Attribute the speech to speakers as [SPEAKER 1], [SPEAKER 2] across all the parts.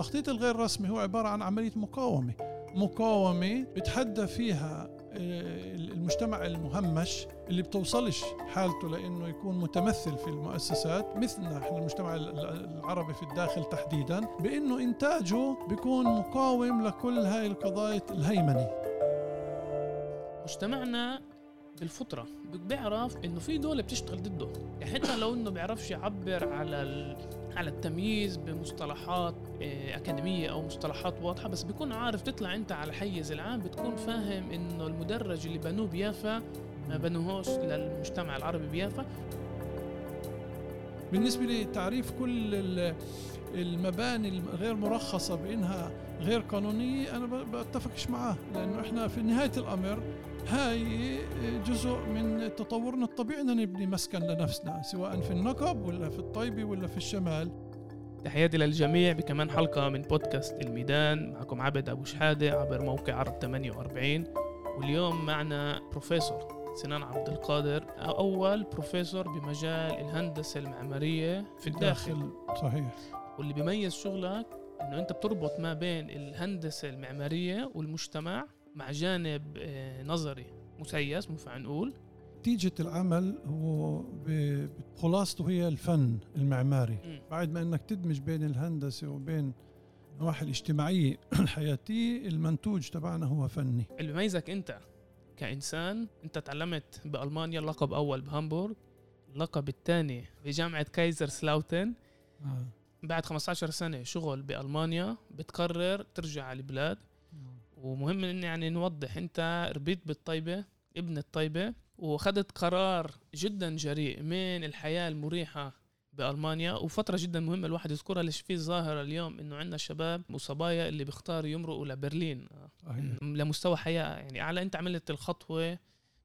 [SPEAKER 1] التخطيط الغير رسمي هو عبارة عن عملية مقاومة. مقاومة بتحدى فيها آه، المجتمع المهمش اللي بتوصلش حالته لإنه يكون متمثل في المؤسسات مثلنا إحنا المجتمع العربي في الداخل تحديدا بإنه إنتاجه بيكون مقاوم لكل هاي القضايا الهيمنة.
[SPEAKER 2] مجتمعنا بالفطره بيعرف إنه في دولة بتشتغل ضده. يعني حتى لو إنه بيعرفش يعبر على على التمييز بمصطلحات آه، أكاديمية أو مصطلحات واضحة بس بيكون عارف تطلع أنت على حيز العام بتكون فاهم إنه المدرج اللي بنوه بيافا ما بنوهوش للمجتمع العربي بيافا.
[SPEAKER 1] بالنسبة لتعريف كل المباني الغير مرخصة بأنها غير قانونية أنا بتفقش معاه لأنه إحنا في نهاية الأمر هاي جزء من تطورنا الطبيعي أن نبني مسكن لنفسنا سواء في النقب ولا في الطيبة ولا في الشمال.
[SPEAKER 2] تحياتي للجميع بكمان حلقة من بودكاست الميدان. معكم عبد أبو شحادة عبر موقع عرب 48 واليوم معنا بروفيسور سنان عبد القادر أول بروفيسور بمجال الهندسة المعمارية في الداخل
[SPEAKER 1] صحيح.
[SPEAKER 2] واللي بيميز شغلك إنه أنت بتربط ما بين الهندسة المعمارية والمجتمع مع جانب آه، نظري مسيس مو نقول
[SPEAKER 1] نتيجة العمل هو خلاصته هي الفن المعماري. م. بعد ما إنك تدمج بين الهندسة وبين النواحي الاجتماعية الحياتية المنتوج تبعنا هو فني.
[SPEAKER 2] اللي بيميزك أنت كإنسان أنت تعلمت بألمانيا اللقب أول بهامبورغ اللقب الثاني بجامعة كايزر سلاوتن. آه. بعد 15 سنة شغل بألمانيا بتقرر ترجع على البلاد. ومهم إن يعني نوضح أنت ربيت بالطيبة ابن الطيبة وأخذت قرار جدا جريء من الحياة المريحة بألمانيا. وفترة جدا مهمة الواحد يذكرها ليش في ظاهرة اليوم إنه عندنا شباب وصبايا اللي بيختاروا يمرقوا لبرلين. لمستوى حياة يعني اعلى أنت عملت الخطوة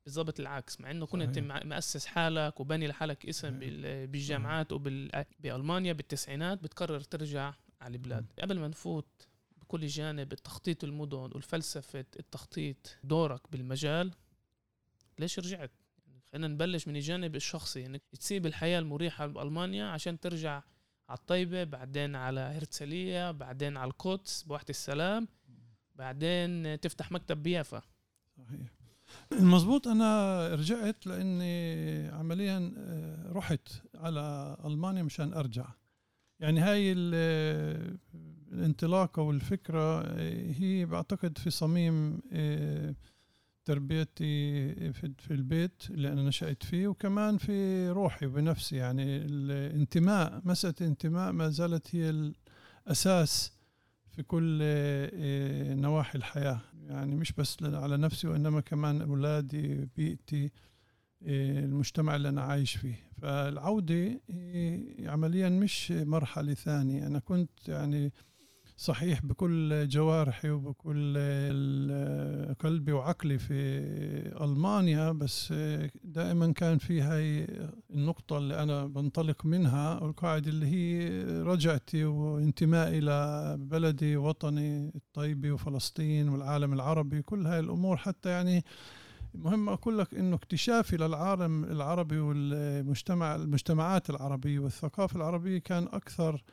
[SPEAKER 2] بالضبط العكس مع إنه كنت مؤسس حالك وبني لحالك اسم بالجامعات وبالمانيا بالتسعينات بتقرر ترجع على البلاد. قبل ما نفوت بكل جانب التخطيط المدن والفلسفة التخطيط دورك بالمجال ليش رجعت؟ خلينا نبلش من الجانب الشخصي يعني تسيب الحياة المريحة بألمانيا عشان ترجع على الطيبة بعدين على هرتسلية بعدين على القدس بواحد السلام بعدين تفتح مكتب بيافا.
[SPEAKER 1] صحيح. المضبوط أنا رجعت لأني عمليا آه، رحت على ألمانيا مشان أرجع. يعني هاي الانطلاقه والفكرة آه، هي بعتقد في صميم آه، تربيتي في البيت اللي أنا نشأت فيه وكمان في روحي وبنفسي يعني الانتماء مسألة الانتماء ما زالت هي الأساس في كل نواحي الحياة. يعني مش بس على نفسي وإنما كمان أولادي بيئتي المجتمع اللي أنا عايش فيه. فالعودة عمليا مش مرحلة ثانية. أنا كنت يعني صحيح بكل جوارحي وبكل قلبي وعقلي في ألمانيا بس دائما كان في هاي النقطة اللي أنا بنطلق منها والقاعدة اللي هي رجعتي وانتمائي إلى بلدي وطني الطيبة وفلسطين والعالم العربي كل هاي الأمور حتى يعني مهم أقول لك إنه اكتشافي للعالم العربي والمجتمع المجتمعات العربية والثقافة العربية كان أكثر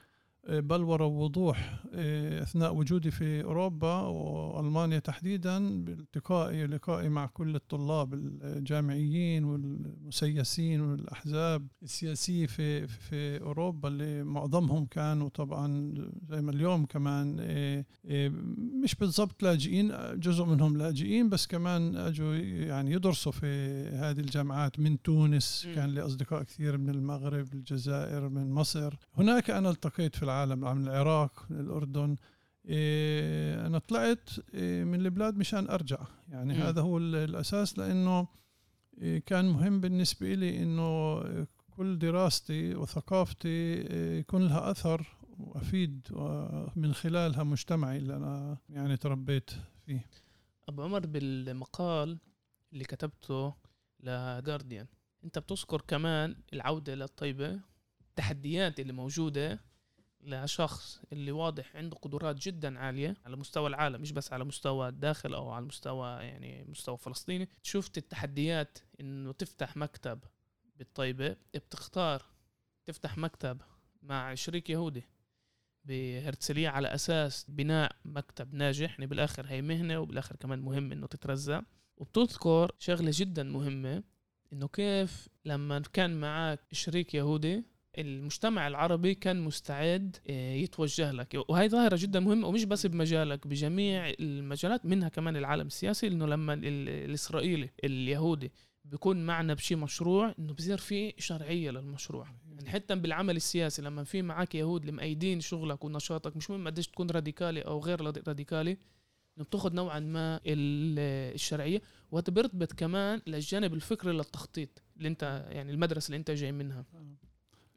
[SPEAKER 1] بلورة ووضوح إيه، أثناء وجودي في أوروبا وألمانيا تحديدا بالتقائي لقائي مع كل الطلاب الجامعيين والمسيسين والأحزاب السياسية في, في أوروبا اللي معظمهم كانوا طبعا زي ما اليوم كمان إيه، مش بالضبط لاجئين جزء منهم لاجئين بس كمان أجوا يعني يدرسوا في هذه الجامعات من تونس كان لي أصدقاء كثير من المغرب الجزائر من مصر. هناك أنا التقيت في العالم من العراق من الأردن. إيه أنا طلعت إيه من البلاد مشان أرجع. يعني م. هذا هو الأساس لأنه إيه كان مهم بالنسبة لي أنه كل دراستي وثقافتي إيه يكون لها أثر وأفيد من خلالها مجتمعي اللي أنا يعني تربيت فيه.
[SPEAKER 2] أبو عمر بالمقال اللي كتبته لجارديان أنت بتذكر كمان العودة للطيبة التحديات اللي موجودة لشخص اللي واضح عنده قدرات جدا عالية على مستوى العالم مش بس على مستوى الداخل أو على مستوى يعني مستوى فلسطيني. شفت التحديات إنه تفتح مكتب بالطيبة بتختار تفتح مكتب مع شريك يهودي بهرتسلية على أساس بناء مكتب ناجح يعني بالآخر هي مهنة وبالآخر كمان مهم إنه تترزق. وبتذكر شغلة جدا مهمة إنه كيف لما كان معك شريك يهودي المجتمع العربي كان مستعد آه، يتوجه لك. وهي ظاهرة جدا مهمة ومش بس بمجالك بجميع المجالات منها كمان العالم السياسي انه لما الإسرائيلي اليهودي بيكون معنا بشي مشروع إنه بصير في شرعيه للمشروع. يعني حتى بالعمل السياسي لما في معك يهود اللي مأيدين شغلك ونشاطك مش مهم قديش تكون راديكالي أو غير راديكالي إنه بتاخذ نوعا ما الشرعيه وهذا كمان للجانب الفكري للتخطيط اللي انت يعني المدرسة اللي أنت جاي منها.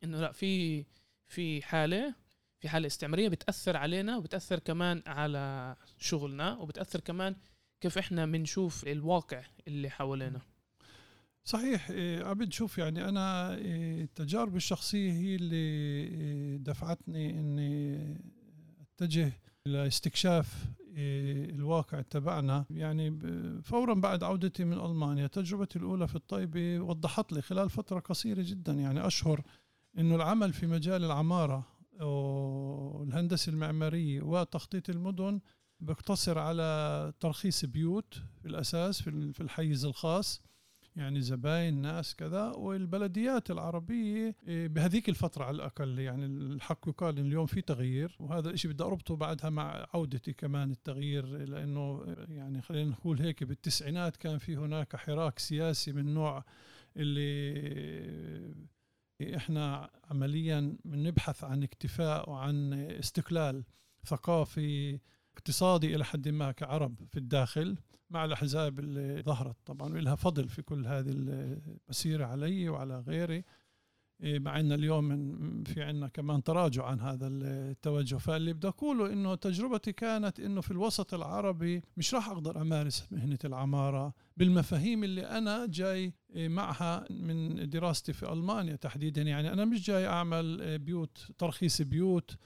[SPEAKER 2] إنه لا في في حالة في حالة استعمارية بتأثر علينا وبتأثر كمان على شغلنا وبتأثر كمان كيف إحنا بنشوف الواقع اللي حوالينا.
[SPEAKER 1] صحيح إيه، عبد شوف يعني أنا إيه، تجاربي الشخصية هي اللي إيه، دفعتني إني أتجه لاستكشاف الواقع تبعنا. يعني فورا بعد عودتي من ألمانيا تجربتي الأولى في الطيبه وضحت لي خلال فترة قصيرة جدا يعني أشهر إنه العمل في مجال العمارة والهندسه المعمارية وتخطيط المدن بيقتصر على ترخيص بيوت في الاساس في الحيز الخاص يعني زباين ناس كذا. والبلديات العربية إيه، بهذيك الفترة على الأقل يعني الحق يقال إن اليوم في تغيير. وهذا الشيء بدي أربطه بعدها مع عودتي كمان التغيير لأنه يعني خلينا نقول هيك بالتسعينات كان في هناك حراك سياسي من نوع اللي إحنا عمليا بنبحث عن اكتفاء وعن استقلال ثقافي اقتصادي إلى حد ما كعرب في الداخل مع الأحزاب اللي ظهرت طبعا ولها فضل في كل هذه المسيرة علي وعلى غيري. مع إن اليوم في عندنا كمان تراجع عن هذا التوجه. فاللي بدي أقوله إنه تجربتي كانت إنه في الوسط العربي مش راح أقدر أمارس مهنة العمارة بالمفاهيم اللي أنا جاي إيه، معها من دراستي في ألمانيا تحديدا. يعني أنا مش جاي أعمل إيه، بيوت ترخيص بيوت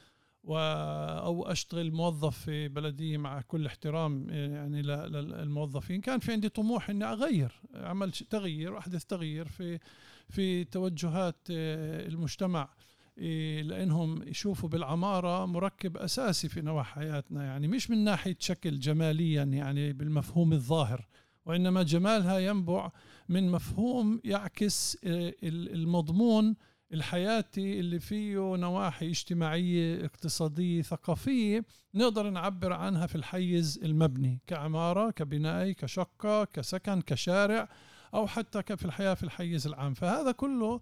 [SPEAKER 1] أو أشتغل موظف في بلديه مع كل احترام يعني للموظفين. كان في عندي طموح إني أغير أعمل تغيير أحدث تغيير في في توجهات آه، المجتمع آه، لأنهم يشوفوا بالعمارة مركب أساسي في نواحي حياتنا. يعني مش من ناحية شكل جماليا يعني بالمفهوم الظاهر وإنما جمالها ينبع من مفهوم يعكس آه، المضمون الحياتي اللي فيه نواحي اجتماعية اقتصادية ثقافية نقدر نعبر عنها في الحيز المبني كعمارة كبناي كشقة كسكن كشارع أو حتى في الحياة في الحيز العام. فهذا كله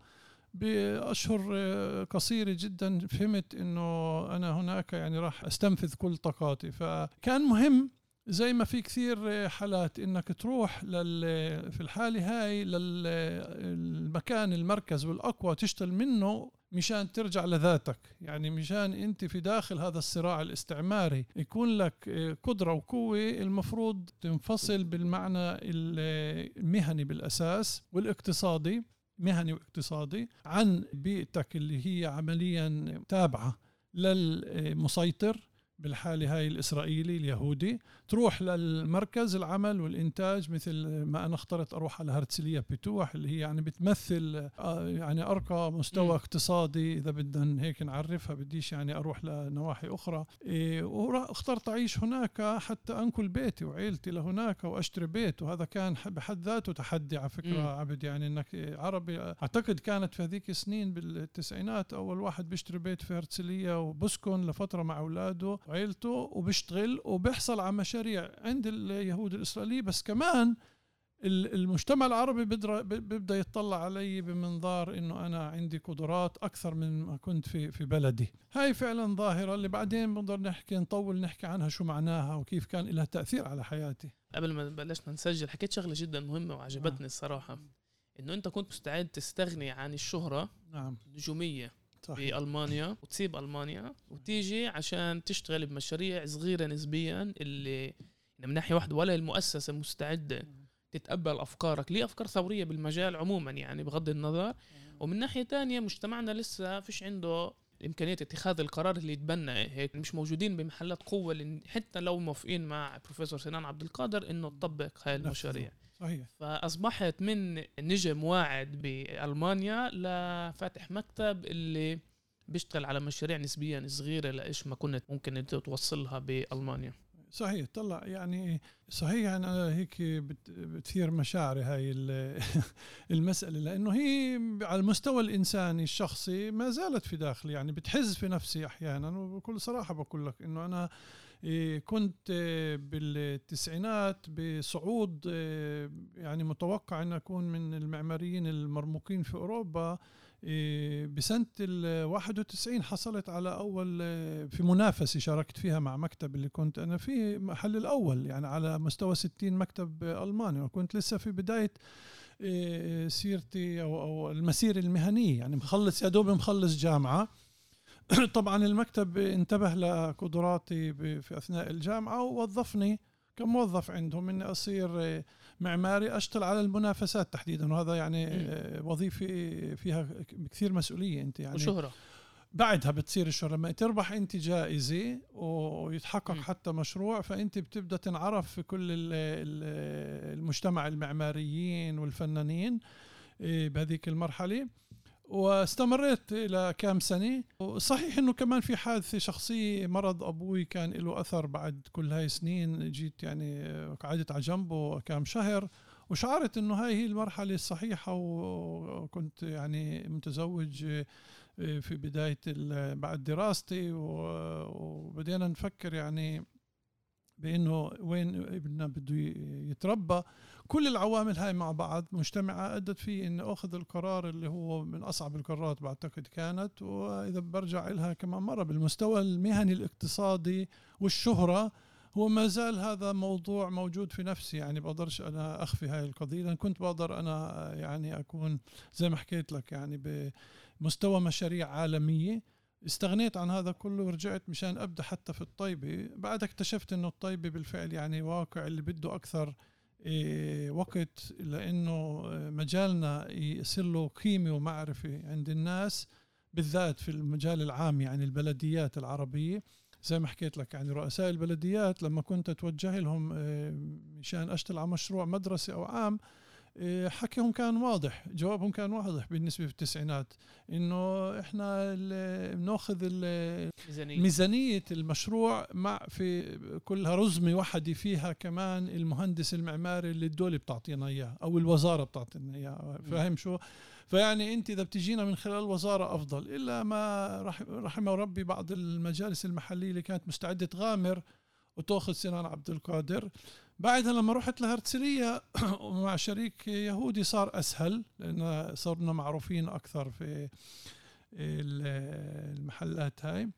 [SPEAKER 1] بأشهر قصيرة جدا فهمت أنه أنا هناك يعني راح أستنفذ كل طاقاتي. فكان مهم زي ما في كثير حالات إنك تروح لل في الحالة هاي للمكان المركز والأقوى تشتغل منه مشان ترجع لذاتك. يعني مشان أنت في داخل هذا الصراع الاستعماري يكون لك قدرة وقوة المفروض تنفصل بالمعنى المهني بالأساس والاقتصادي مهني واقتصادي عن بيئتك اللي هي عمليا تابعة للمسيطر. بالحالة هاي الإسرائيلي اليهودي تروح للمركز العمل والإنتاج مثل ما أنا اخترت أروح على هرتسلية بتوح اللي هي يعني بتمثل آه، يعني أرقى مستوى م. اقتصادي إذا بدنا هيك نعرفها بديش يعني أروح لنواحي أخرى إيه واخترت أعيش هناك حتى أنقل بيتي وعيلتي لهناك وأشتري بيت وهذا كان بحد ذاته تحدي على فكرة م. عبد يعني أنك عربي أعتقد كانت في هذيك السنين بالتسعينات أول واحد بيشتري بيت في هرتسلية وبسكن لفترة مع أولاده وعيلته وبيشتغل وبيحصل على مشاريع عند اليهود الإسرائيلية. بس كمان المجتمع العربي بيبدأ يطلع علي بمنظار إنه أنا عندي قدرات أكثر من ما كنت في في بلدي. هاي فعلا ظاهرة اللي بعدين بنقدر نحكي نطول نحكي عنها شو معناها وكيف كان لها تأثير على حياتي.
[SPEAKER 2] قبل ما بلشنا نسجل حكيت شغلة جدا مهمة وعجبتني الصراحة. إنه أنت كنت مستعد تستغني عن الشهرة نعم. النجومية. صحيح. بألمانيا وتسيب ألمانيا وتيجي عشان تشتغل بمشاريع صغيرة نسبيا اللي من ناحية واحدة ولا المؤسسة مستعدة تتقبل أفكارك. ليه أفكار ثورية بالمجال عموما يعني بغض النظر. ومن ناحية تانية مجتمعنا لسه فيش عنده إمكانية اتخاذ القرار اللي يتبنى هيك. مش موجودين بمحلات قوة حتى لو موافقين مع بروفيسور سنان عبد القادر إنه تطبق هاي المشاريع. صحيح. فأصبحت من نجم واعد بألمانيا لفاتح مكتب اللي بيشتغل على مشاريع نسبيا صغيرة لإيش ما كنت ممكن أنت توصلها بألمانيا.
[SPEAKER 1] صحيح. طلع يعني صحيح أنا هيك بتثير مشاعري هاي المسألة لأنه هي على المستوى الإنساني الشخصي ما زالت في داخلي يعني بتحز في نفسي أحيانا وبكل صراحة بقول لك إنه أنا كنت بالتسعينات بصعود إيه، يعني متوقع أن أكون من المعماريين المرموقين في أوروبا. إيه، بسنة ال 91 حصلت على أول في منافسة شاركت فيها مع مكتب اللي كنت أنا فيه محل الأول يعني على مستوى 60 مكتب ألماني. وكنت لسه في بداية سيرتي أو المسيرة المهنية يعني مخلص يا دوب مخلص جامعة. طبعا المكتب انتبه لقدراتي في أثناء الجامعة ووظفني كموظف عندهم اني أصير معماري أشتغل على المنافسات تحديدا. وهذا يعني وظيفه فيها كثير مسؤولية أنت يعني
[SPEAKER 2] وشهرة.
[SPEAKER 1] بعدها بتصير الشهرة. لما تربح أنت جائزة ويتحقق م. حتى مشروع فأنت بتبدأ تنعرف في كل المجتمع المعماريين والفنانين إيه، بهذيك المرحلة. واستمريت إلى كام سنة. وصحيح إنه كمان في حادثة شخصية مرض أبوي كان له أثر بعد كل هاي السنين جيت يعني قعدت على جنبه كام شهر وشعرت إنه هاي هي المرحلة الصحيحة. وكنت يعني متزوج في بداية بعد دراستي. وبدينا نفكر يعني بأنه وين ابننا بده يتربى. كل العوامل هاي مع بعض مجتمعة أدت في أن أخذ القرار اللي هو من أصعب القرارات بعتقد كانت. وإذا برجع لها كمان مرة بالمستوى المهني الاقتصادي والشهرة هو ما زال هذا موضوع موجود في نفسي. يعني بقدرش أنا أخفي هاي القضية لأن كنت بقدر أنا يعني أكون زي ما حكيت لك يعني بمستوى مشاريع عالمية. استغنيت عن هذا كله ورجعت مشان أبدأ حتى في الطيبة. بعد اكتشفت إنه الطيبة بالفعل يعني واقع اللي بده أكثر إيه، وقت لأنه مجالنا يصير له قيمة ومعرفة عند الناس بالذات في المجال العام يعني البلديات العربية. زي ما حكيت لك يعني رؤساء البلديات لما كنت اتوجه لهم إيه، مشان أشتغل على مشروع مدرسة أو عام حكيهم كان واضح جوابهم كان واضح بالنسبة في التسعينات إنه إحنا بناخذ ميزانية. ميزانية المشروع مع في كلها رزمة وحده فيها كمان المهندس المعماري اللي الدولة بتعطينا إياه أو الوزارة بتعطينا إياه فاهم شو فيعني أنت إذا بتجينا من خلال الوزارة أفضل إلا ما رحمه ربي بعض المجالس المحلية اللي كانت مستعدة تغامر وتأخذ سنان عبد القادر بعدها لما رحت لهرتسلية مع شريك يهودي صار أسهل لأن صرنا معروفين أكثر في المحلات هاي.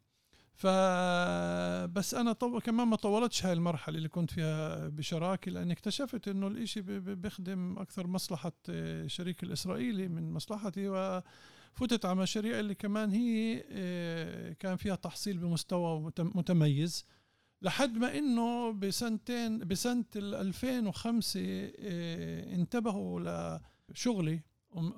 [SPEAKER 1] فبس أنا طو... كمان ما طولتش هاي المرحلة اللي كنت فيها بشراكة لأني اكتشفت إنه الإشي بيخدم أكثر مصلحة الشريك الإسرائيلي من مصلحتي وفتت على مشاريع اللي كمان هي آه، كان فيها تحصيل بمستوى متميز. لحد ما إنه بسنتين بسنة 2005 آه، انتبهوا لشغلي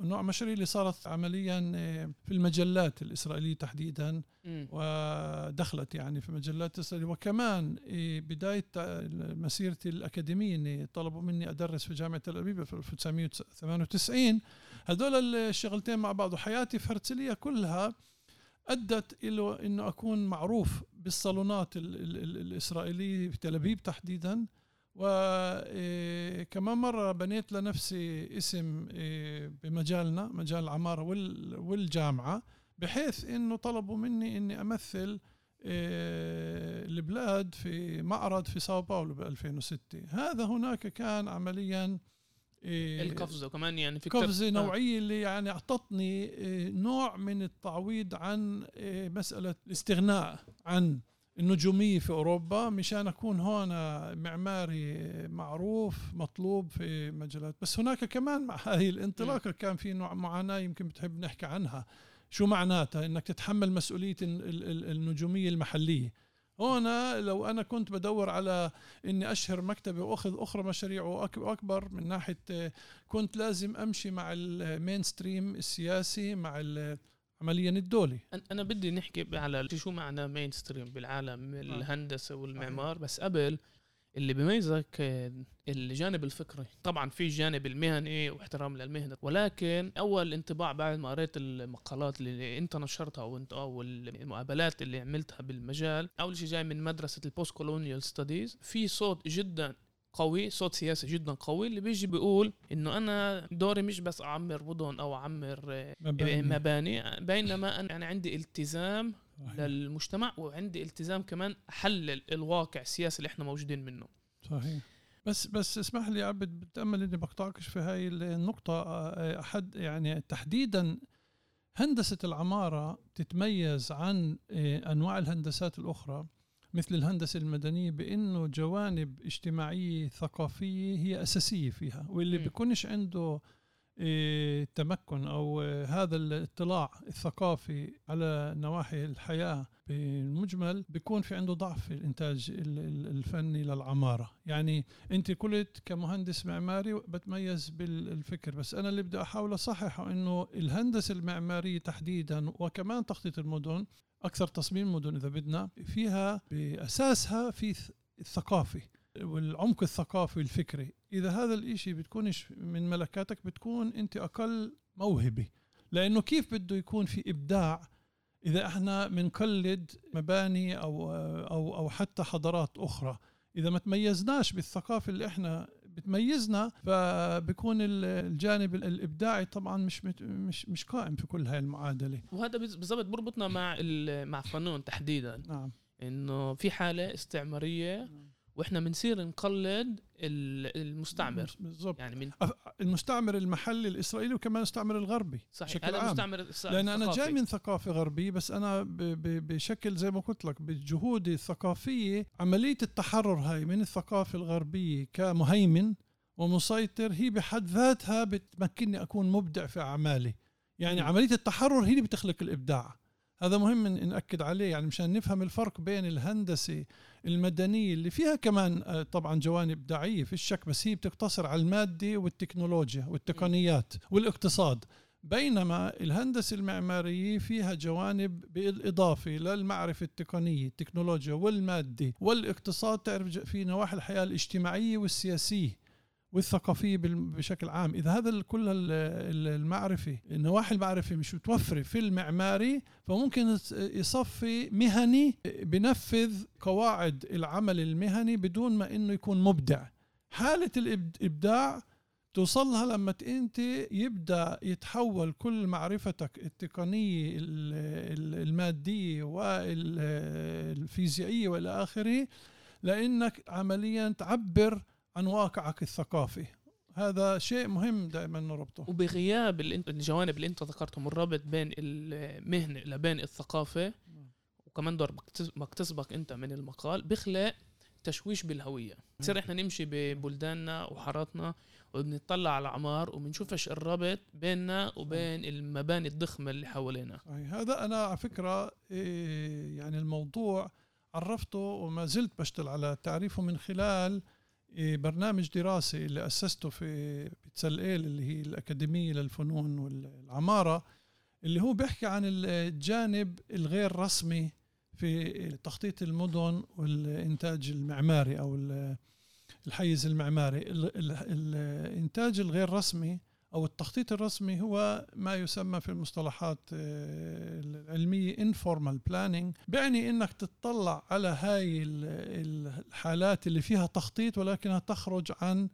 [SPEAKER 1] نوع مشاريع اللي صارت عمليا آه، في المجلات الإسرائيلية تحديدا ودخلت يعني في مجلات إسرائيلية. وكمان آه، بداية مسيرتي الأكاديمية طلبوا مني أدرس في جامعة تل أبيب في 1998 هذول الشغلتين مع بعض وحياتي في هرتسلية كلها أدت إلى إنه أكون معروف بالصالونات ال ال ال الإسرائيلية في تل أبيب تحديدا. وكمان مرة بنيت لنفسي اسم إيه، بمجالنا مجال العمارة والجامعة بحيث إنه طلبوا مني إني أمثل إيه، البلاد في معرض في ساو باولو ب 2006 هذا هناك كان عمليا
[SPEAKER 2] إيه القفزة كمان يعني
[SPEAKER 1] في قفزة آه. نوعية اللي يعني أعطتني إيه نوع من التعويض عن إيه مسألة الاستغناء عن النجومية في أوروبا مشان أكون هون معماري معروف مطلوب في مجالات. بس هناك كمان مع هذه الانطلاقة كان في نوع معاناة يمكن بتحب نحكي عنها. شو معناتها؟ إنك تتحمل مسؤولية النجومية المحلية. هنا لو أنا كنت بدور على إني أشهر مكتبي وأخذ أكثر مشاريع واكبر من ناحية كنت لازم أمشي مع ال mainstream السياسي مع عمليا الدولي.
[SPEAKER 2] أنا بدي نحكي على شو معنى mainstream بالعالم الهندسة والمعمار بس قبل اللي بيميزك الجانب الفكري. طبعا في الجانب المهني واحترام للمهنة ولكن أول انطباع بعد ما قريت المقالات اللي أنت نشرتها أو انت أو المقابلات اللي عملتها بالمجال أول شيء جاي من مدرسة ال postcolonial studies في صوت جدا قوي صوت سياسي جدا قوي اللي بيجي بيقول إنه أنا دوري مش بس أعمر مدن أو أعمر مباني, مباني بينما أنا يعني عندي التزام صحيح. للمجتمع وعندي التزام كمان احلل الواقع السياسي اللي إحنا موجودين منه.
[SPEAKER 1] صحيح. بس بس اسمح لي عبد بتأمل إني بقطعكش في هاي النقطة. أحد يعني تحديدا هندسة العمارة تتميز عن آه، أنواع الهندسات الأخرى مثل الهندسة المدنية بأنه جوانب اجتماعية ثقافية هي أساسية فيها واللي بيكونش عنده إيه، تمكن أو هذا الاطلاع الثقافي على نواحي الحياة بالمجمل بيكون في عنده ضعف في الإنتاج الفني للعمارة. يعني أنت قلت كمهندس معماري بتميز بالفكر بس أنا اللي بدي أحاول أصححه إنه الهندسة المعمارية تحديدا وكمان تخطيط المدن أكثر تصميم مدن إذا بدنا فيها بأساسها في الثقافه والعمق الثقافي والفكري. إذا هذا الإشي بتكونش من ملكاتك بتكون أنت أقل موهبة. لأنه كيف بده يكون في إبداع إذا إحنا بنقلد مباني أو أو أو حتى حضارات أخرى؟ إذا ما تميزناش بالثقافة اللي إحنا بتميزنا فبكون الجانب الإبداعي طبعا مش مش مش قائم في كل هاي المعادلة.
[SPEAKER 2] وهذا بالضبط بربطنا مع مع الفنون تحديدا. نعم. إنه في حالة استعمارية نعم. وإحنا بنصير نقلد المستعمر.
[SPEAKER 1] بالضبط. يعني من المستعمر المحلي الإسرائيلي وكمان المستعمر الغربي
[SPEAKER 2] صحيح. هذا المستعمر
[SPEAKER 1] لأن أنا جاي من ثقافة غربية بس أنا بشكل زي ما قلت لك بجهودي الثقافية عملية التحرر هاي من الثقافة الغربية كمهيمن ومسيطر هي بحد ذاتها بتمكنني أكون مبدع في أعمالي. يعني عملية التحرر هي اللي بتخلق الإبداع. هذا مهم نأكد عليه يعني مشان نفهم الفرق بين الهندسة المدنية اللي فيها كمان آه، طبعا جوانب إبداعية في الشك بس هي بتقتصر على المادة والتكنولوجيا والتقنيات والاقتصاد. بينما الهندسة المعمارية فيها جوانب بالإضافة للمعرفة التقنية التكنولوجيا والمادة والإقتصاد. تعرف في نواحي الحياة الاجتماعية والسياسية. والثقافية بشكل عام. إذا هذا كل المعرفة النواحي المعرفة مش متوفره في المعماري فممكن يصفي مهني بنفذ قواعد العمل المهني بدون ما إنه يكون مبدع. حالة الابداع توصلها لما أنت يبدأ يتحول كل معرفتك التقنية المادية والفيزيائيه والى آخره لإنك عمليا تعبر عن واقعك الثقافي. هذا شيء مهم دائما نربطه.
[SPEAKER 2] وبغياب الجوانب اللي أنت ذكرتهم الرابط بين المهنة لبين الثقافة وكمان دور مكتسبك أنت من المقال بخلق تشويش بالهوية. بصير إحنا نمشي ببلداننا وحاراتنا وبنطلع على الأعمار وبنشوفش الربط بيننا وبين المباني الضخمة اللي حوالينا.
[SPEAKER 1] هذا أنا على فكرة إيه، يعني الموضوع عرفته وما زلت بشتغل على تعريفه من خلال برنامج دراسي اللي أسسته في بتسلقيل اللي هي الأكاديمية للفنون والعمارة اللي هو بيحكي عن الجانب الغير رسمي في تخطيط المدن والإنتاج المعماري أو الحيز المعماري. الإنتاج الغير رسمي أو التخطيط الرسمي هو ما يسمى في المصطلحات آه، العلمية informal planning بيعني إنك تطلع على هاي الحالات اللي فيها تخطيط ولكنها تخرج عن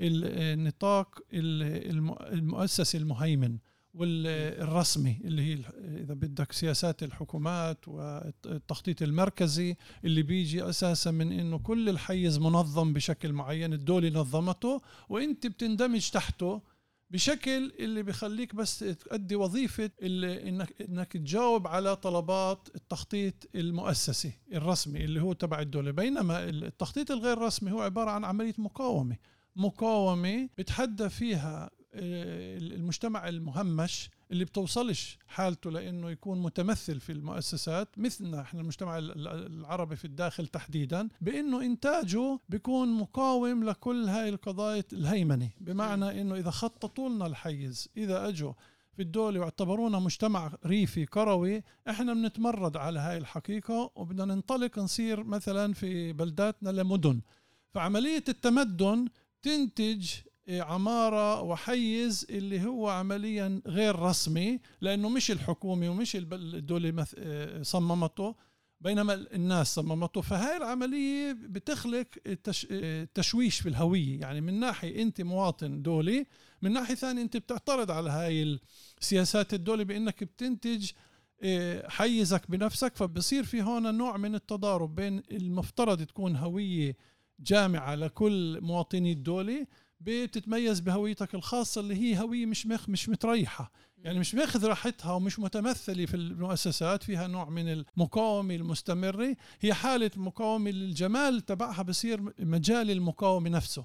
[SPEAKER 1] النطاق المؤسسي المهيمن والرسمي اللي هي إذا بدك سياسات الحكومات والتخطيط المركزي اللي بيجي أساسا من إنه كل الحيز منظم بشكل معين الدولة نظمته وإنت بتندمج تحته بشكل اللي بخليك بس تؤدي وظيفة اللي انك إنك تجاوب على طلبات التخطيط المؤسسي الرسمي اللي هو تبع الدولة. بينما التخطيط الغير رسمي هو عبارة عن عملية مقاومة. مقاومة بتحدى فيها آه، المجتمع المهمش اللي بتوصلش حالته لإنه يكون متمثل في المؤسسات مثلنا إحنا المجتمع العربي في الداخل تحديدا بإنه إنتاجه بيكون مقاوم لكل هاي القضايا الهيمنة. بمعنى إنه إذا خططوا لنا الحيز إذا أجوا في الدولة واعتبرونا مجتمع ريفي كروي إحنا بنتمرد على هاي الحقيقة وبدنا ننطلق نصير مثلا في بلداتنا لمدن. فعملية التمدن تنتج عمارة وحيز اللي هو عمليا غير رسمي لأنه مش الحكومة ومش الدولة صممته بينما الناس صممته. فهاي العملية بتخلق تشويش في الهوية. يعني من ناحية أنت مواطن دولي من ناحية ثانية أنت بتعترض على هاي السياسات الدولة بأنك بتنتج آه، حيزك بنفسك. فبصير في هون نوع من التضارب بين المفترض تكون هوية جامعة لكل مواطني الدولة بتتميز بهويتك الخاصة اللي هي هوية مش مخ مش متريحة. يعني مش ماخذ راحتها ومش متمثلة في المؤسسات فيها نوع من المقاومة المستمرة. هي حالة مقاومة للجمال تبعها بصير مجال المقاومة نفسه.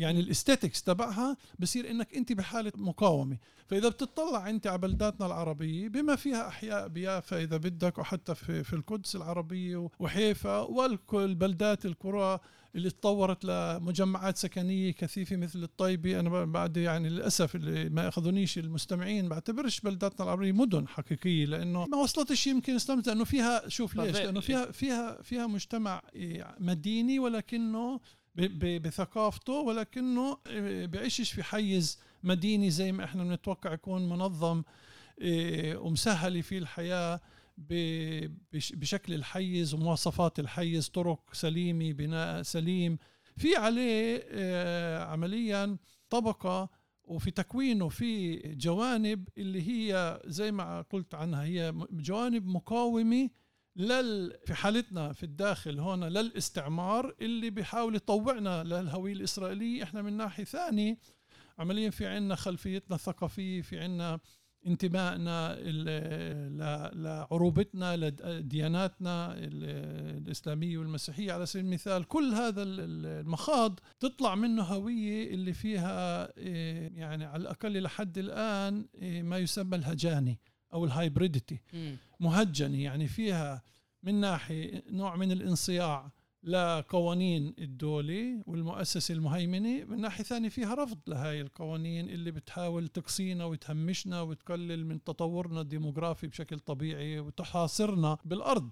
[SPEAKER 1] يعني الاستاتكس تبعها بصير إنك أنت بحالة مقاومة. فإذا بتطلع أنت على بلداتنا العربية بما فيها أحياء بيافا إذا بدك وحتى في, في القدس العربية وحيفا والكل بلدات القرى اللي تطورت لمجمعات سكنية كثيفة مثل الطيبة. أنا بعد يعني للأسف اللي ما ياخذونيش المستمعين بعتبرش بلداتنا العربية مدن حقيقية لأنه ما وصلتش يمكن استمتع. لأنه فيها شوف ليش؟ لأنه فيها فيها فيها مجتمع مديني ولكنه بثقافته ولكنه بيعيشش في حيز مديني زي ما إحنا بنتوقع يكون منظم إيه، ومسهل فيه الحياة بشكل الحيز ومواصفات الحيز طرق سليمة بناء سليم. في عليه آه، عمليا طبقة وفي تكوينه في جوانب اللي هي زي ما قلت عنها هي جوانب مقاومة لل في حالتنا في الداخل هون للاستعمار اللي بيحاول يطوعنا للهوية الإسرائيلية إحنا من ناحية ثانية عمليا في عنا خلفيتنا الثقافية في عنا انتمائنا لعروبتنا لدياناتنا الإسلامية والمسيحية. على سبيل المثال كل هذا المخاض تطلع منه هوية اللي فيها إيه، يعني على الأقل لحد الآن إيه، ما يسمى الهجاني. أو ال hybridity. مهجنة يعني فيها من ناحية نوع من الانصياع لقوانين الدولة والمؤسسة المهيمنة من ناحية ثانية فيها رفض لهاي القوانين اللي بتحاول تقصينا وتهمشنا وتقلل من تطورنا الديموغرافي بشكل طبيعي وتحاصرنا بالأرض.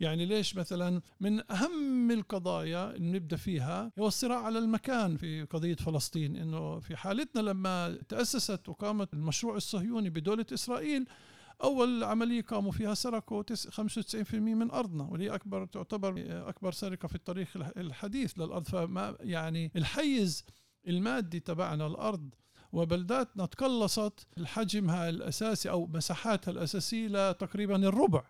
[SPEAKER 1] يعني ليش مثلا من أهم القضايا اللي نبدأ فيها هو الصراع على المكان في قضية فلسطين إنه في حالتنا لما تأسست وقامت المشروع الصهيوني بدولة إسرائيل أول عملية قاموا فيها سرقوا 95% من أرضنا وهي أكبر تعتبر أكبر سرقة في التاريخ الحديث للأرض. فما يعني الحيز المادي تبعنا الأرض وبلداتنا تقلصت حجمها الأساسي أو مساحاتها الأساسية لتقريبا الربع.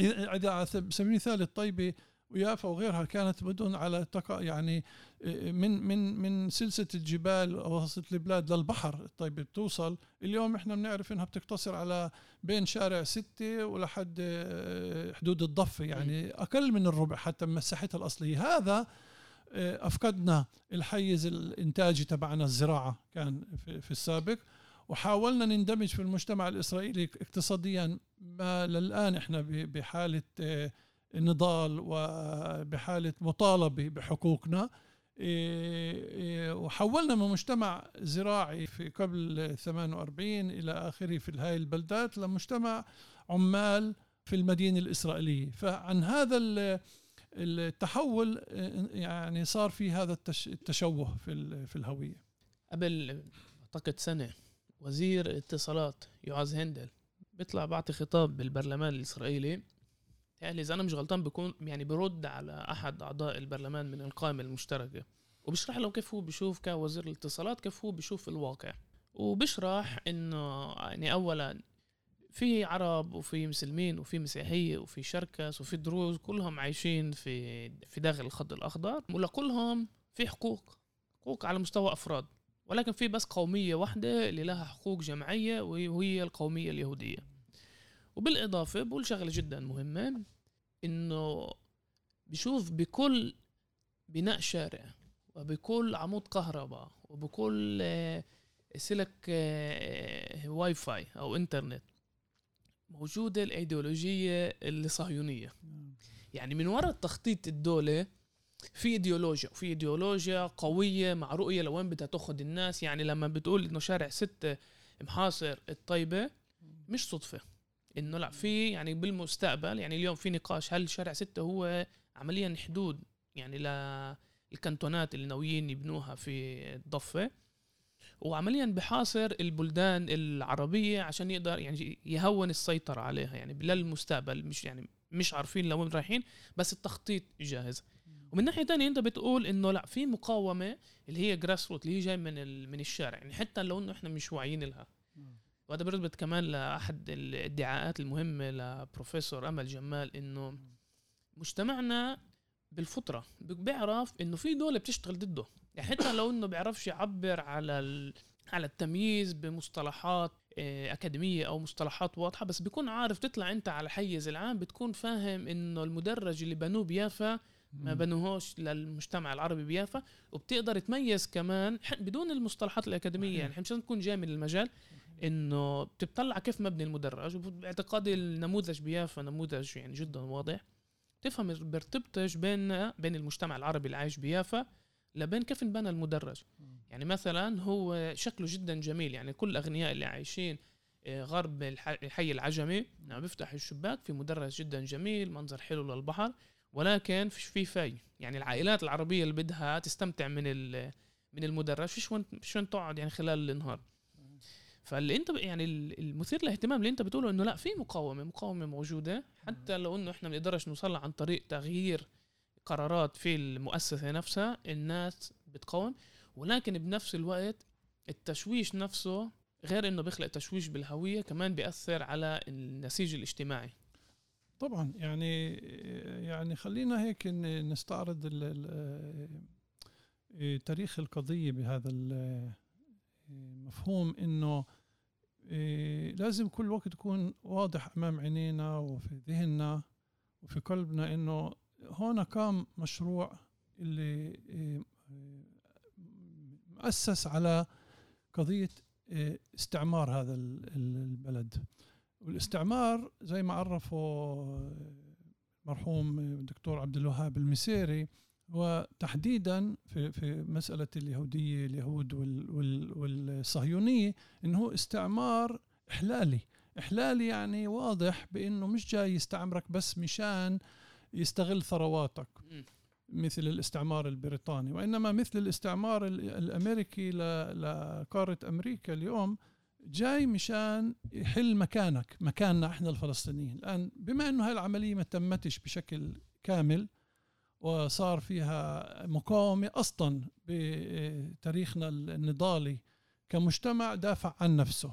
[SPEAKER 1] اذا على سبيل المثال الطيبة ويافا وغيرها كانت مدن على تقع يعني من من من سلسلة الجبال وسط البلاد للبحر. طيب بتوصل. اليوم إحنا بنعرف إنها بتقتصر على بين شارع ستة ولحد آه، حدود الضفة يعني أقل من الربع حتى من مساحتها الأصلية. هذا آه، أفقدنا الحيز الإنتاجي تبعنا الزراعة كان في, السابق. وحاولنا نندمج في المجتمع الإسرائيلي اقتصاديا ما للآن إحنا بحالة آه، نضال وبحالة مطالبة بحقوقنا. إيه، إيه، وحولنا من مجتمع زراعي في قبل 48 إلى آخره في هاي البلدات لمجتمع عمال في المدينة الإسرائيلية. فعن هذا التحول يعني صار في هذا التشوه في في الهوية.
[SPEAKER 2] قبل أعتقد سنة وزير الاتصالات يعز هندل بيطلع بعطي خطاب بالبرلمان الإسرائيلي يعني إذا أنا مش غلطان بكون يعني برد على أحد أعضاء البرلمان من القائمة المشتركة وبشرح له كيف هو بشوف كوزير الاتصالات كيف هو بشوف الواقع. وبشرح إنه يعني اولا في عرب وفي مسلمين وفي مسيحية وفي شركس وفي دروز كلهم عايشين في في داخل الخط الأخضر ولكلهم في حقوق حقوق على مستوى أفراد ولكن في بس قومية واحدة اللي لها حقوق جماعية وهي القومية اليهودية. وبالإضافة بقول شغلة جدا مهمة إنه بشوف بكل بناء شارع وبكل عمود كهرباء وبكل آه، سلك آه، واي فاي أو إنترنت موجودة الأيديولوجية الصهيونية. يعني من وراء تخطيط الدولة في إيديولوجيا وفي إيديولوجيا قوية مع رؤية لوين بدها تأخذ الناس. يعني لما بتقول إنه شارع ستة محاصر الطيبة مش صدفة. إنه لا في يعني بالمستقبل يعني اليوم في نقاش هل شارع ستة هو عمليا حدود يعني ل الكانتونات اللي ناويين يبنوها في الضفة؟ وعمليا بحاصر البلدان العربية عشان يقدر يعني يهون السيطرة عليها يعني للمستقبل مش يعني مش عارفين لوين رايحين بس التخطيط جاهز. ومن ناحية تانية أنت بتقول إنه لا في مقاومة اللي هي grassroot اللي هي جاي من من الشارع يعني حتى لو إنه إحنا مش واعيين لها. وهذا بيرتبط كمان لأحد الادعاءات المهمه لبروفيسور أمل جمال إنه مجتمعنا بالفطرة بيعرف إنه في دولة بتشتغل ضده. يعني حتى لو إنه بيعرفش يعبر على على التمييز بمصطلحات آه، أكاديمية أو مصطلحات واضحة بس بيكون عارف تطلع أنت على حيز العام بتكون فاهم إنه المدرج اللي بنوه بيافا ما بنوهوش للمجتمع العربي بيافا وبتقدر تميز كمان بدون المصطلحات الأكاديمية يعني مش لازم تكون جاي من المجال إنه بتطلع كيف مبني المدرج وباعتقادي النموذج بيافا نموذج يعني جدا واضح. تفهم بيرتبطش بين بين المجتمع العربي اللي عايش بيافا لبين كيف انبنى المدرج. يعني مثلا هو شكله جدا جميل يعني كل الاغنياء اللي عايشين آه، غرب الحي العجمي يعني بيفتح الشباك في مدرج جدا جميل منظر حلو للبحر ولكن فيش في في يعني العائلات العربية اللي بدها تستمتع من من المدرج فيش وين فيش وين تقعد يعني خلال النهار. فاللي انت يعني المثير للاهتمام اللي انت بتقوله انه لا في مقاومة مقاومة موجودة. حتى لو انه إحنا ما نقدرش نوصل عن طريق تغيير قرارات في المؤسسة نفسها الناس بتقاوم. ولكن بنفس الوقت التشويش نفسه غير انه بيخلق تشويش بالهوية كمان بيأثر على النسيج الاجتماعي.
[SPEAKER 1] طبعا يعني يعني خلينا هيك نستعرض تاريخ القضية بهذا المفهوم إنه لازم كل وقت يكون واضح أمام عينينا وفي ذهننا وفي قلبنا إنه هون قام مشروع اللي مؤسس على قضية استعمار هذا البلد. والاستعمار زي ما عرفه مرحوم الدكتور عبد الوهاب المسيري وتحديدا في في مسألة اليهودية اليهود والصهيونية إنه استعمار إحلالي. إحلالي يعني واضح بإنه مش جاي يستعمرك بس مشان يستغل ثرواتك مثل الاستعمار البريطاني. وإنما مثل الاستعمار الأمريكي لقارة أمريكا اليوم جاي مشان يحل مكانك مكاننا إحنا الفلسطينيين. الآن بما إنه هاي العملية ما تمتش بشكل كامل وصار فيها مقاومة أصلا بتاريخنا النضالي كمجتمع دافع عن نفسه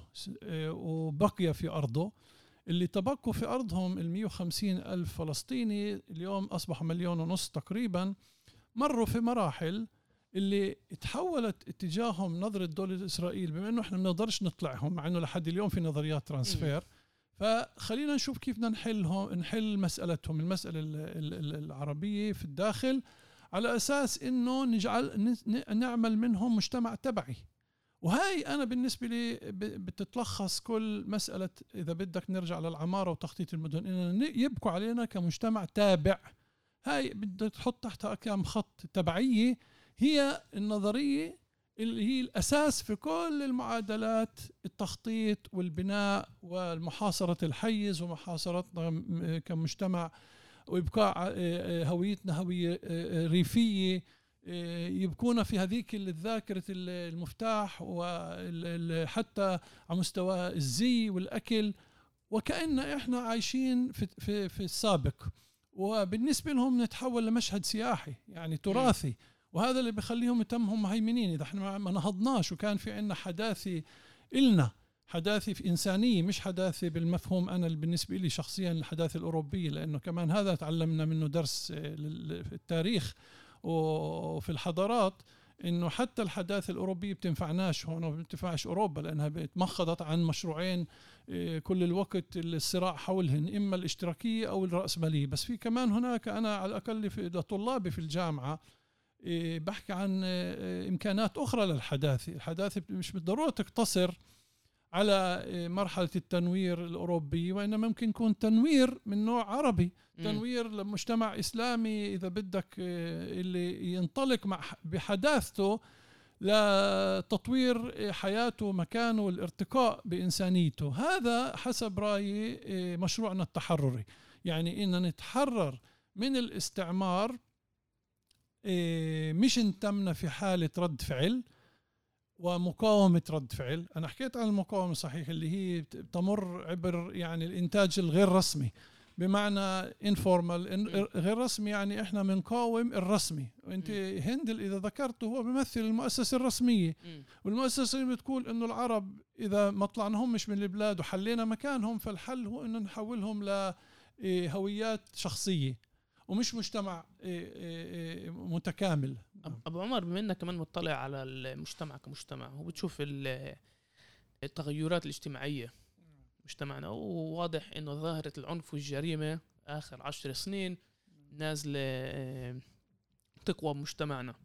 [SPEAKER 1] وبقي في أرضه. اللي تبقوا في أرضهم ال 150 ألف فلسطيني اليوم أصبحوا مليون ونص تقريبا مروا في مراحل اللي تحولت اتجاههم نظرة دولة إسرائيل بما أنه إحنا ما بنقدرش نطلعهم مع أنه لحد اليوم في نظريات ترانسفير. فخلينا نشوف كيف بدنا نحلهم نحل مسألتهم. المسألة العربية في الداخل على أساس أنه نجعل نعمل منهم مجتمع تبعي. وهاي أنا بالنسبة لي بتتلخص كل مسألة إذا بدك نرجع للعمارة وتخطيط المدن ان يبقوا علينا كمجتمع تابع. هاي بدك تحط تحتها كم خط تبعية هي النظرية اللي هي الأساس في كل المعادلات التخطيط والبناء والمحاصرة الحيز ومحاصرتنا كمجتمع وإبقاء هويتنا هوية ريفية يبقون في هذيك الذاكرة المفتاح وحتى على مستوى الزي والأكل. وكأن إحنا عايشين في, السابق. وبالنسبة لهم نتحول لمشهد سياحي يعني تراثي. وهذا اللي بخليهم يتمهم مهيمنين. إذا إحنا ما نهضناش وكان في عندنا حداثي إلنا حداثي في إنسانية مش حداثي بالمفهوم أنا اللي بالنسبة لي شخصيا الحداثة الأوروبية لأنه كمان هذا تعلمنا منه درس في التاريخ وفي الحضارات إنه حتى الحداثة الأوروبية بتنفعناش هون وما بتنفعش أوروبا لأنها اتمخضت عن مشروعين إيه، كل الوقت الصراع حولهن إما الاشتراكية أو الرأسمالية. بس في كمان هناك أنا على الأقل في لطلابي في الجامعة بحكي عن إيه، إمكانات أخرى للحداثة. الحداثة مش بالضرورة تقتصر على مرحلة التنوير الأوروبي وإنما ممكن يكون تنوير من نوع عربي تنوير لمجتمع إسلامي إذا بدك آه، اللي ينطلق مع بحداثته لتطوير حياته مكانه والارتقاء بإنسانيته. هذا حسب رأيي آه، مشروعنا التحرري. يعني إن نتحرر من الاستعمار إيه، مش انتمنا في حالة رد فعل ومقاومة رد فعل. أنا حكيت عن المقاومة صحيح اللي هي تمر عبر يعني الإنتاج الغير رسمي. بمعنى انفورمال غير رسمي يعني إحنا بنقاوم الرسمي. وانت هندل إذا ذكرته هو بيمثل المؤسسة الرسمية. والمؤسسة بتقول إنه العرب إذا ما طلعناهم مش من البلاد وحلينا مكانهم فالحل هو إنه نحولهم لهويات شخصية. ومش مجتمع إيه، إيه، إيه، متكامل.
[SPEAKER 2] أبو عمر بما إنك كمان مطلع على المجتمع كمجتمع وبتشوف التغيرات الاجتماعية مجتمعنا وواضح إنه ظاهرة العنف والجريمة آخر عشر سنين نازلة تقوى بمجتمعنا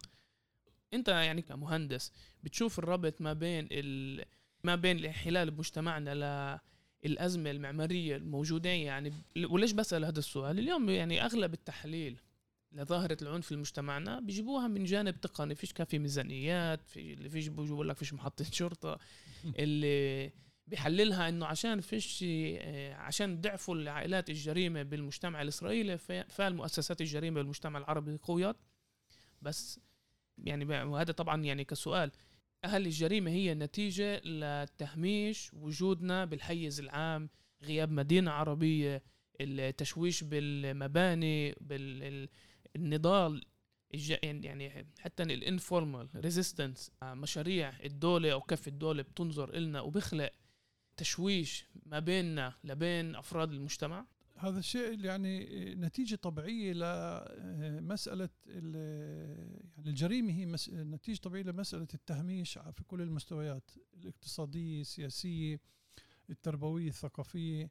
[SPEAKER 2] أنت يعني كمهندس بتشوف الربط ما بين ال... ما بين الانحلال بمجتمعنا الأزمة المعمارية الموجودة يعني وليش بسأل هذا السؤال؟ اليوم يعني أغلب التحليل لظاهرة العنف في مجتمعنا بيجيبوها من جانب تقني فيش كافي ميزانيات في اللي فيش بيقول لك فيش محطة شرطة اللي بيحللها إنه عشان فيش آه، عشان ضعفوا العائلات الجريمة بالمجتمع الإسرائيلي فالمؤسسات الجريمة بالمجتمع العربي قويات. بس يعني وهذا طبعا يعني كسؤال. هل الجريمة هي نتيجة لتهميش وجودنا بالحيز العام غياب مدينة عربية التشويش بالمباني بالنضال يعني حتى ال informal resistance مشاريع الدولة أو كف الدولة بتنظر إلنا وبخلق تشويش ما بيننا لبين أفراد المجتمع.
[SPEAKER 1] هذا الشيء يعني نتيجة طبيعية لمسألة يعني الجريمة هي نتيجة طبيعية لمسألة التهميش في كل المستويات الاقتصادية السياسية التربوية الثقافية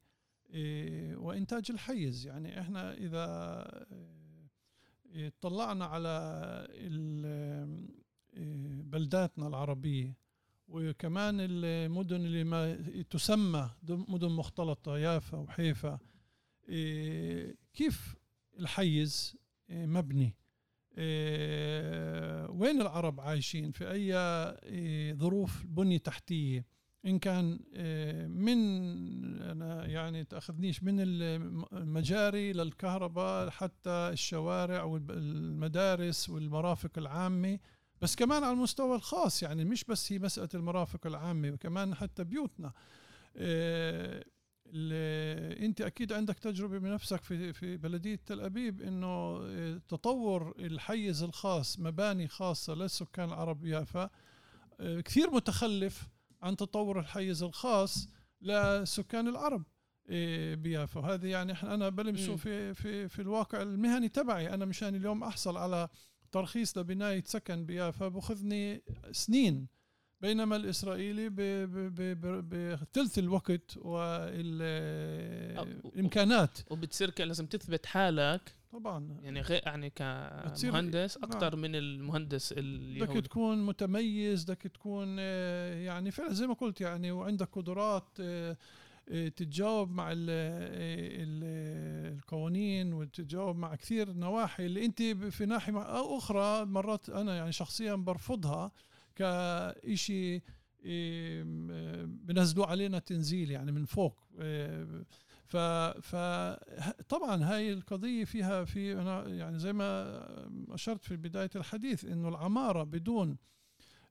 [SPEAKER 1] إيه، وإنتاج الحيز. يعني إحنا إذا إيه، طلعنا على بلداتنا العربية وكمان المدن اللي ما تسمى مدن مختلطة يافا وحيفا كيف الحيز إيه، مبني؟ إيه، وين العرب عايشين؟ في أي ظروف بنية تحتية؟ إن كان من أنا يعني تأخذنيش من المجاري للكهرباء حتى الشوارع والمدارس والمرافق العامة بس كمان على المستوى الخاص يعني مش بس هي مسألة المرافق العامة وكمان حتى بيوتنا. انت أكيد عندك تجربة بنفسك في في بلدية تل أبيب انه آه، تطور الحيز الخاص مباني خاصة للسكان العرب يافا آه، كثير متخلف عن تطور الحيز الخاص لسكان العرب آه، بيافا وهذه يعني إحنا أنا بلمسه في في في الواقع المهني تبعي. أنا مشان اليوم أحصل على ترخيص لبناية سكن بيافا باخذني سنين بينما الإسرائيلي بثلث الوقت والإمكانات
[SPEAKER 2] وبتصير لازم تثبت حالك.
[SPEAKER 1] طبعا.
[SPEAKER 2] يعني غير يعني كمهندس أكثر نعم. من المهندس اليهودي.
[SPEAKER 1] بدك تكون متميز بدك تكون آه، يعني فعلا زي ما قلت يعني وعندك قدرات آه، آه، تتجاوب مع القوانين وتتجاوب مع كثير نواحي اللي أنت في ناحية أخرى مرات أنا يعني شخصيا برفضها. كإشي بنزلوا علينا تنزيل يعني من فوق. ف فطبعا هاي القضية فيها في أنا يعني زي ما أشرت في بداية الحديث إنه العمارة بدون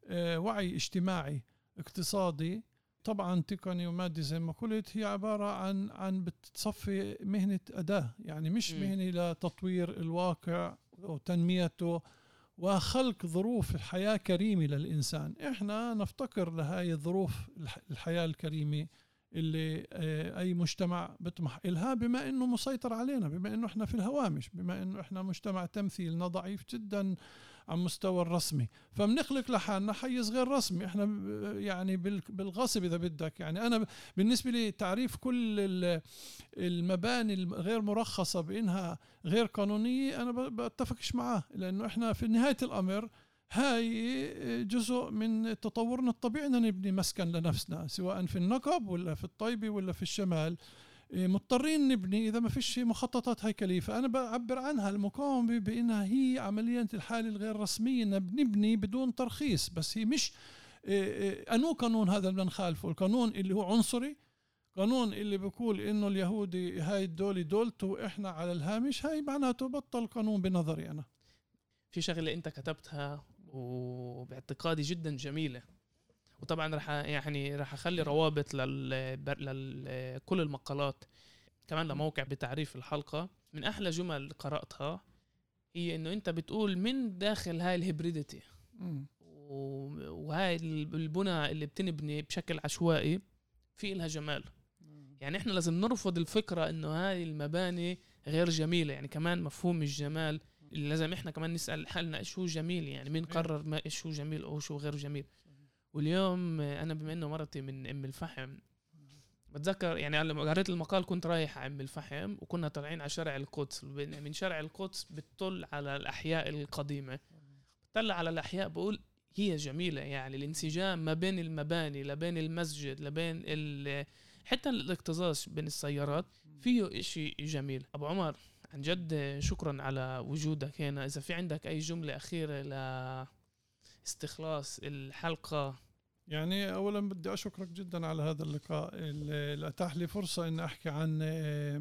[SPEAKER 1] آه، وعي اجتماعي اقتصادي طبعا تقني ومادي زي ما قلت هي عبارة عن عن بتصفي مهنة أداة. يعني مش مهنة لتطوير الواقع وتنميته وخلق ظروف الحياة كريمة للإنسان. إحنا نفتقر لهاي الظروف الحياة الكريمة اللي آه، أي مجتمع بيطمح إلها بما أنه مسيطر علينا بما أنه إحنا في الهوامش بما أنه إحنا مجتمع تمثيلنا ضعيف جدا على المستوى الرسمي. فبنخلق لحالنا حيز غير رسمي. إحنا يعني بالغصب إذا بدك. يعني أنا بالنسبة لي تعريف كل المباني الغير مرخصة بإنها غير قانونية أنا بتفقش معاه. لأنه إحنا في نهاية الأمر هاي جزء من تطورنا الطبيعي ان نبني مسكن لنفسنا سواء في النقب ولا في الطيبة ولا في الشمال. مضطرين نبني إذا ما فيش مخططات هيكليه فانا بعبر عنها المقاومة بإنها هي عمليا الحالة الغير رسمية نبني بدون ترخيص. بس هي مش إيه، إيه، أنو قانون هذا اللي بنخالفه؟ القانون اللي هو عنصري قانون اللي بيقول إنه اليهودي هاي الدولة دولته وإحنا على الهامش. هاي معناته بطل قانون بنظري أنا.
[SPEAKER 2] في شغلة أنت كتبتها وباعتقادي جدا جميلة. وطبعا راح يعني راح أخلي روابط لل كل المقالات كمان لموقع بتعريف الحلقة. من أحلى جمل قرأتها هي إنه أنت بتقول من داخل هاي الهبريديتي. وهاي البنى اللي بتنبني بشكل عشوائي في إلها جمال. يعني إحنا لازم نرفض الفكرة إنه هاي المباني غير جميلة. يعني كمان مفهوم الجمال. لازم إحنا كمان نسأل حالنا هو جميل. يعني مين قرر ما هو جميل أو شو غير جميل. واليوم أنا بما إنه مرتي من أم الفحم بتذكر يعني لما قريت المقال كنت رايح على أم الفحم وكنا طالعين على شارع القدس. من شارع القدس بتطل على الأحياء القديمة. بطلع على الأحياء بقول هي جميلة يعني الانسجام ما بين المباني لبين المسجد لبين حتى الاكتظاظ بين السيارات فيه إشي جميل. أبو عمر عن جد شكرا على وجودك هنا. إذا في عندك أي جملة أخيرة لاستخلاص الحلقة.
[SPEAKER 1] يعني اولا بدي أشكرك جدا على هذا اللقاء. اللي أتاح لي فرصة إن أحكي عن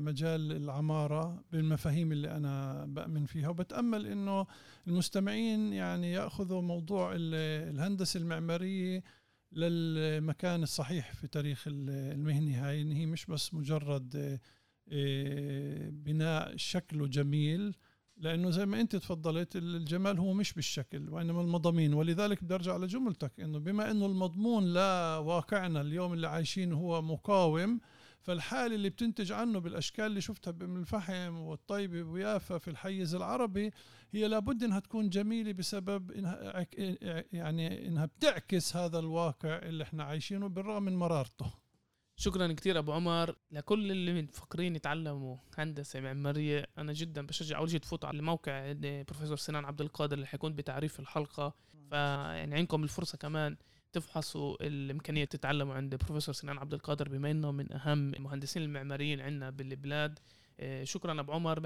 [SPEAKER 1] مجال العمارة بالمفاهيم اللي أنا بأمن فيها. وبتأمل إنه المستمعين يعني يأخذوا موضوع الهندسة المعمارية للمكان الصحيح في تاريخ المهنة هاي. إن هي مش بس مجرد بناء شكله جميل لأنه زي ما أنت تفضلت الجمال هو مش بالشكل وإنما المضامين. ولذلك بدي أرجع لجملتك إنه بما إنه المضمون لواقعنا اليوم اللي عايشين هو مقاوم فالحالة اللي بتنتج عنه بالأشكال اللي شفتها بأم الفحم والطيبة ويافا في الحيز العربي هي لابد إنها تكون جميلة بسبب إنها يعني إنها بتعكس هذا الواقع اللي إحنا عايشينه بالرغم من مرارته.
[SPEAKER 2] شكرا كثير أبو عمر. لكل اللي مفكرين يتعلموا هندسة معماريه أنا جدا بشجع أول شيء تفوتوا على موقع بروفيسور سنان عبد القادر اللي حيكون بتعريف الحلقة. فيعني عندكم الفرصة كمان تفحصوا الإمكانية تتعلموا عند بروفيسور سنان عبد القادر بما إنه من أهم المهندسين المعماريين عندنا بالبلاد. آه، شكرا أبو عمر.